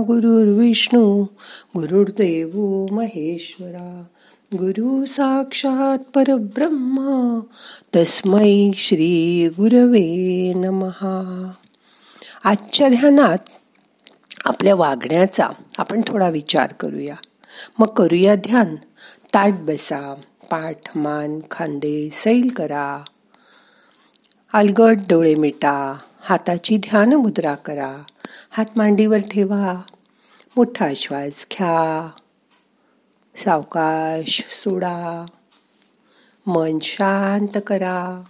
गुरुर्विष्णू गुरुर्देव महेश्वरा गुरु साक्षात परब्रह्म तस्मै श्री गुरवे नमहा आजच्या ध्यानात आपल्या वागण्याचा आपण थोडा विचार करूया. मग करूया ध्यान. ताट बसा पाठ मान खांदे सैल करा. अलगट डोळे मिटा हाताची ध्यान मुद्रा करा. हात मांडीवर ठेवा. मोठा श्वास घ्या. सावकाश सोडा. मन शांत करा.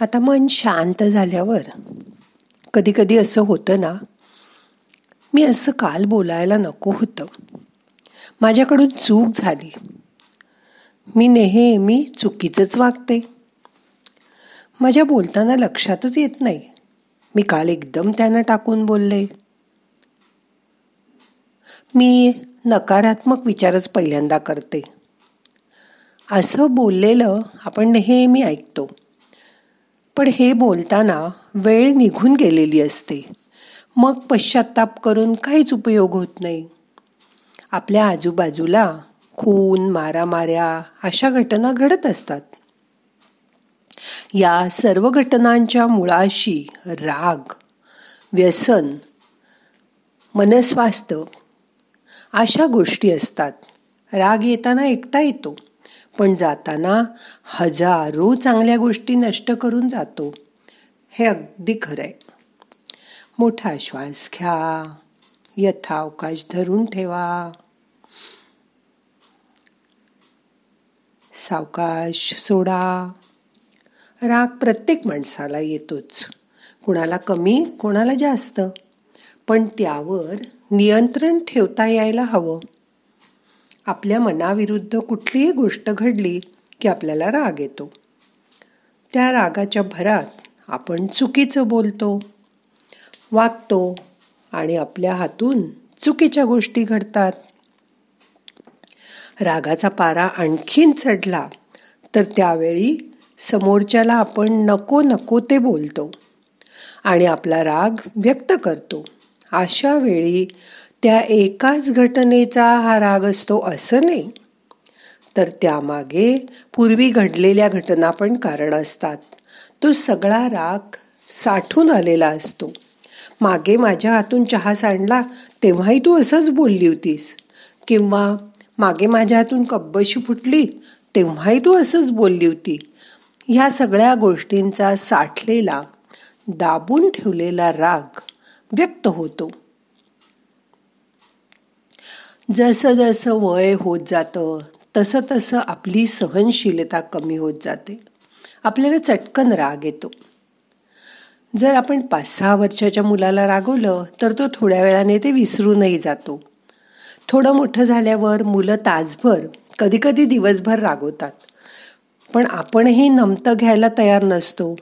आता मन शांत झाल्यावर कधी कधी असं होतं ना मी असं काल बोलायला नको होतं. माझ्याकडून चूक झाली. मी नेहमी चुकीचंच वागते. माझ्या बोलताना लक्षातच येत नाही. मी काल एकदम त्यानं टाकून बोलले. मी नकारात्मक विचारच पहिल्यांदा करते. असं बोललेलं आपण नेहमी ऐकतो. पण हे बोलताना वेळ निघून गेलेली असते. मग पश्चाताप करून काहीच उपयोग होत नाही. आपल्या आजूबाजूला खून मारामाऱ्या अशा घटना घडत असतात. या सर्व घटनांच्या मुळाशी राग व्यसन मनस्वास्थ्य अशा गोष्टी असतात. राग येताना एकटा येतो. पण जाताना हजारो चांगल्या गोष्टी नष्ट करून जातो. हे अगदी खरं आहे. मोठा श्वास घ्या. यथावकाश धरून ठेवा. सावकाश सोडा. राग प्रत्येक माणसाला येतोच. कुणाला कमी कोणाला जास्त. पण त्यावर नियंत्रण ठेवता यायला हवं. आपल्या मनाविरुद्ध कुठलीही गोष्ट घडली की आपल्याला राग येतो. त्या रागाच्या भरात आपण चुकीचं बोलतो वागतो आणि आपल्या हातून चुकीच्या गोष्टी घडतात. रागाचा पारा आणखीन चढला तर त्यावेळी समोरच्याला आपण नको नको ते बोलतो आणि आपला राग व्यक्त करतो. अशा वेळी त्या एकाच घटनेचा हा राग असतो असं नाही. तर त्यामागे पूर्वी घडलेल्या घटना पण कारण असतात. तो सगळा राग साठून आलेला असतो. मागे माझ्या हातून चहा सांडला तेव्हाही तू असंच बोलली होतीस. किंवा मागे माझ्या हातून कब्बशी फुटली तेव्हाही तू असंच बोलली होती. ह्या सगळ्या गोष्टींचा साठलेला दाबून ठेवलेला राग व्यक्त होतो. जसं जसं वय होत जातं तसं तसं आपली सहनशीलता कमी होत जाते. आपल्याला चटकन राग येतो. जर आपण पाच सहा वर्षाच्या मुलाला रागवलं तर तो थोड्या वेळाने ते विसरूनही जातो. थोडं मोठं झाल्यावर मुलं तासभर कधी कधी दिवसभर रागवतात. पण आपणही नमतं घ्यायला तयार नसतो.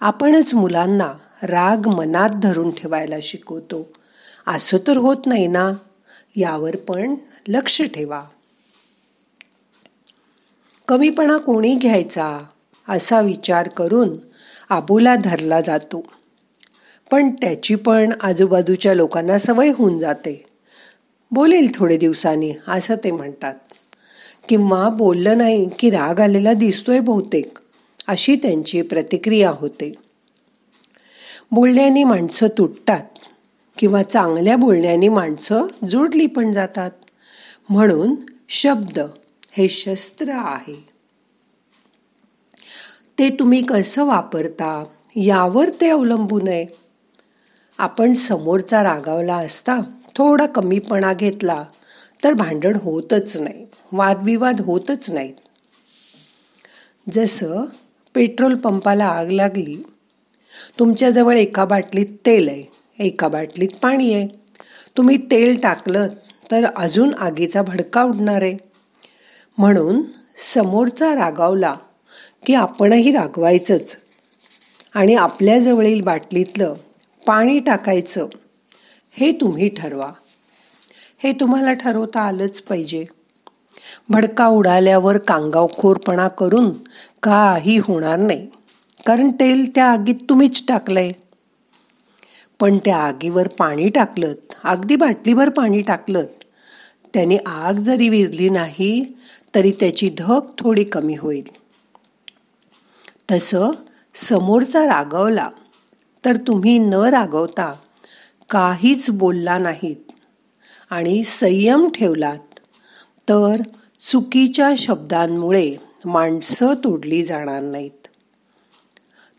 आपणच मुलांना राग मनात धरून ठेवायला शिकवतो. असं तर होत नाही ना. यावर पण लक्ष ठेवा. कमीपणा कोणी घ्यायचा? असा विचार करून आबोला धरला जातो. पण त्याची पण आजूबाजूच्या लोकांना सवय होऊन जाते. बोलेल थोडे दिवसांनी असं ते म्हणतात. किंवा बोललं नाही की राग आलेला दिसतोय बहुतेक अशी त्यांची प्रतिक्रिया होते. बोलण्याने माणसं तुटतात किंवा चांगल्या बोलण्याने माणसं जोडली पण जातात. म्हणून शब्द हे शस्त्र आहे. ते तुम्ही कसं वापरता यावर ते अवलंबून आहे. आपण समोरचा रागावला असता थोडा कमीपणा घेतला तर भांडण होतच नाही वादविवाद होतच नाहीत. जसं पेट्रोल पंपाला आग लागली तुमच्याजवळ एका बाटलीत तेल आहे एका बाटलीत पाणी आहे. तुम्ही तेल टाकलं तर अजून आगीचा भडका उडणार आहे. म्हणून समोरचा रागावला की आपणही रागवायचंच आणि आपल्याजवळील बाटलीतलं पाणी टाकायचं हे तुम्ही ठरवा. हे तुम्हाला ठरवता आलंच पाहिजे. भडका उडाल्यावर कांगावखोरपणा करून काही होणार नाही. कारण तेल त्या आगीत तुम्हीच टाकलंय. पण त्या आगीवर पाणी टाकलं अगदी बाटलीवर पाणी टाकलं त्याने आग जरी विजली नाही तरी त्याची धग थोडी कमी होईल. तसं समोरचा रागवला तर तुम्ही न रागवता काहीच बोलला नाहीत. आणि संयम ठेवलात तर चुकीच्या शब्दांमुळे माणसं तोडली जाणार नाहीत.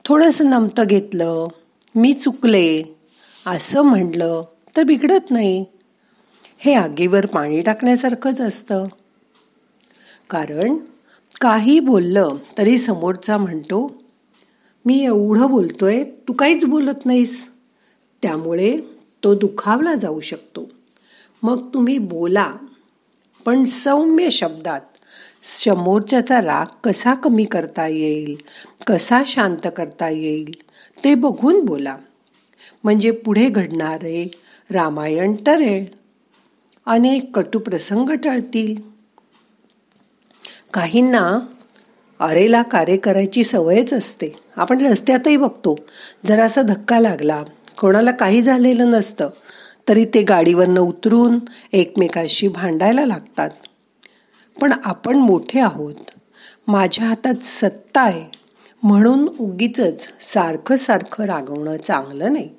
थोडंसं नमतं घेतलं मी चुकले असं म्हणलं तर बिघडत नाही. हे आगीवर पाणी टाकण्यासारखंच असतं. कारण काही बोललं तरी समोरचा म्हणतो मी एवढं बोलतोय तू काहीच बोलत नाहीस. त्यामुळे तो दुखावला जाऊ शकतो. मग तुम्ही बोला पण सौम्य शब्दात. समोरच्याचा राग कसा कमी करता येईल? कसा शांत करता येईल? ते बघून बोला. म्हणजे पुढे घडणारे रामायण टरेल अनेक कटुप्रसंग टळतील. काहींना अरेला कार्य करायची सवयच असते. आपण रस्त्यातही बघतो. जरासा धक्का लागला. कोणाला काही झालेलं नसतं. तरी ते गाडीवरनं उतरून एकमेकाशी भांडायला लागतात. पण आपण मोठे आहोत. माझ्या हातात सत्ता आहे. म्हणून उगीच सारखं सारखं रागवणं चांगलं नाही.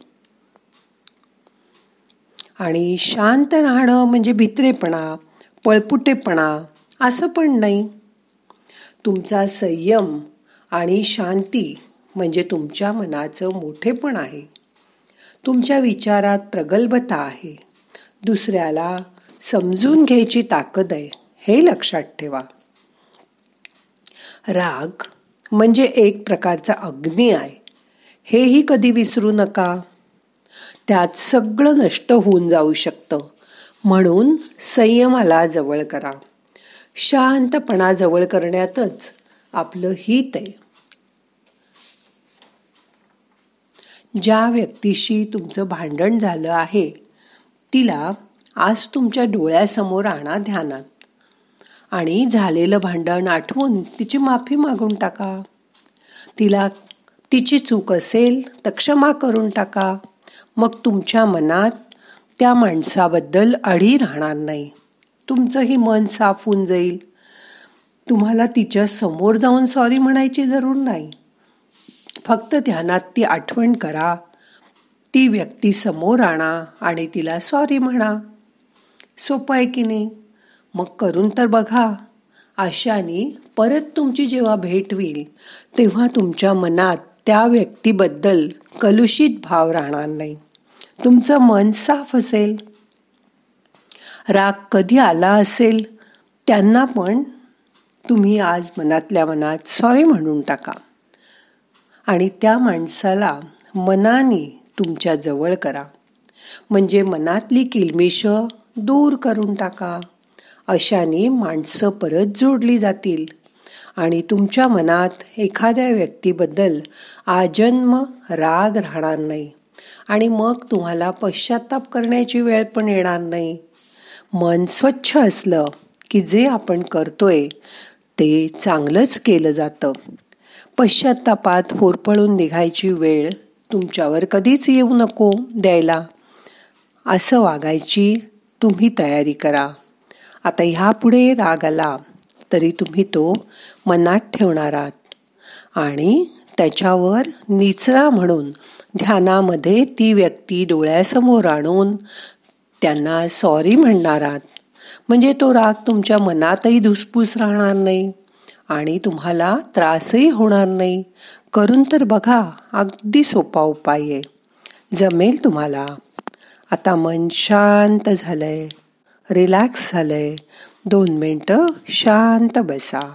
आणि शांत राहणं म्हणजे भित्रेपणा पळपुटेपणा असं पण नाही. तुमचा संयम आणि शांती म्हणजे तुमच्या मनाचं मोठेपण आहे. तुमच्या विचारात प्रगल्भता आहे. दुसऱ्याला समजून घ्यायची ताकद आहे. हे लक्षात ठेवा. राग म्हणजे एक प्रकारचा अग्नी आहे. हेही कधी विसरू नका. त्यात सगळं नष्ट होऊन जाऊ शकतं. म्हणून संयमाला जवळ करा. शांतपणा जवळ करण्यातच आपलं हित आहे. ज्या व्यक्तीशी तुमचं भांडण झालं आहे तिला आज तुमच्या डोळ्यासमोर आणा ध्यानात. आणि झालेलं भांडण आठवून तिची माफी मागून टाका. तिला तिची चूक असेल तर क्षमा करून टाका. मग तुमच्या मनात त्या माणसाबद्दल अडी राहणार नाही. तुमचंही मन साफ होऊन जाईल. तुम्हाला तिच्या समोर जाऊन सॉरी म्हणायची जरूर नाही. फक्त ध्यानात ती आठवण करा. ती व्यक्ती समोर आणा आणि तिला सॉरी म्हणा. सोपं आहे की नाही? मग करून तर बघा. आशाने परत तुमची जेव्हा भेट होईल तेव्हा तुमच्या मनात त्या व्यक्तीबद्दल कलुषित भाव राहणार नाही. तुमचं मन साफ असेल. राग कधी आला असेल त्यांना पण तुम्ही आज मनातल्या मनात सॉरी म्हणून टाका. आणि त्या माणसाला मनाने तुमच्या जवळ करा. म्हणजे मनातली किलमिश दूर करून टाका. अशाने माणसं परत जोडली जातील. आणि तुमच्या मनात एखाद्या व्यक्तीबद्दल आजन्म राग राहणार नाही. आणि मग तुम्हाला पश्चाताप करण्याची वेळ पण येणार नाही. मन स्वच्छ असलं की जे आपण करतोय ते चांगलंच केलं जातं. पश्चातापात होरपळून निघायची वेळ तुमच्यावर कधीच येऊ नको द्यायला. असं वागायची तुम्ही तयारी करा. आता ह्यापुढे राग आला तरी तुम्ही तो मनात ठेवणार आहात. आणि त्याच्यावर निचरा म्हणून ध्यानामध्ये ती व्यक्ती डोळ्यासमोर आणून त्यांना सॉरी म्हणणार आहात. म्हणजे तो राग तुमच्या मनातही धुसफूस राहणार नाही आणि तुम्हाला त्रासही होणार नाही. करून तर बघा अगदी सोपा उपाय आहे. जमेल तुम्हाला. आता मन शांत झालंय. रिलॅक्स झालंय. दोन मिनटं शांत बसा.